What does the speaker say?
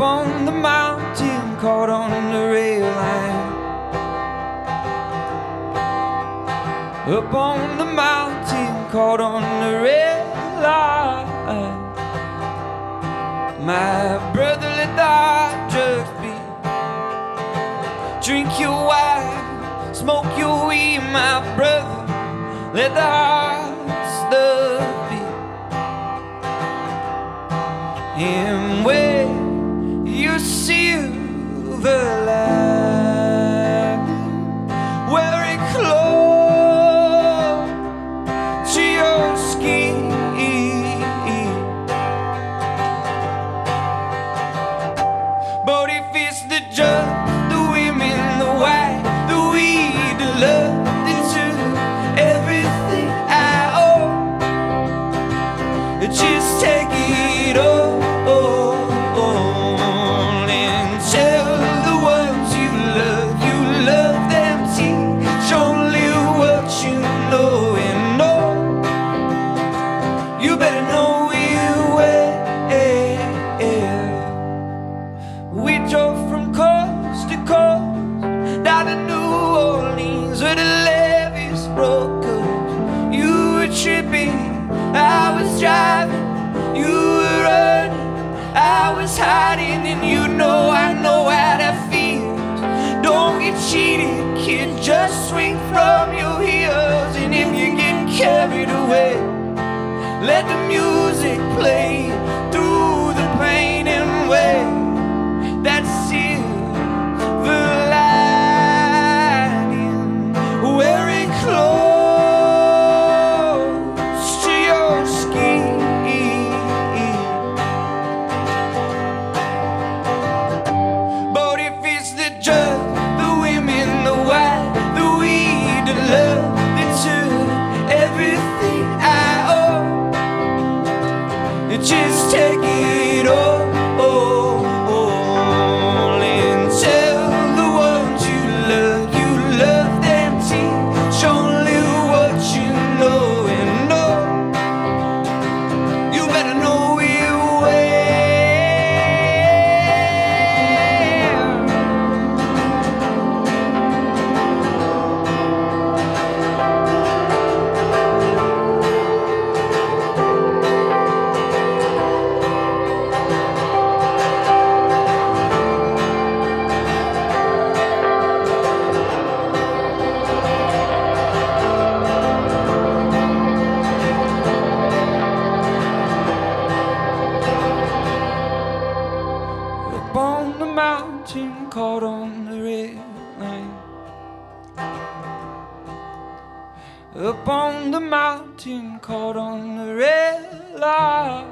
on the mountain, caught on the rail line. Up on the mountain, caught on the rail line. My brother, let the drugs be. Drink your wine, smoke your weed, my brother. Let the hard stuff be. And where your silver lining, You were tripping, I was driving, you were running, I was hiding, and you know I know how that feels. Don't get cheated, kid, just swing from your heels, and if you're getting carried away. Let the music mountain, caught on the red line. Up on the mountain, caught on the red line.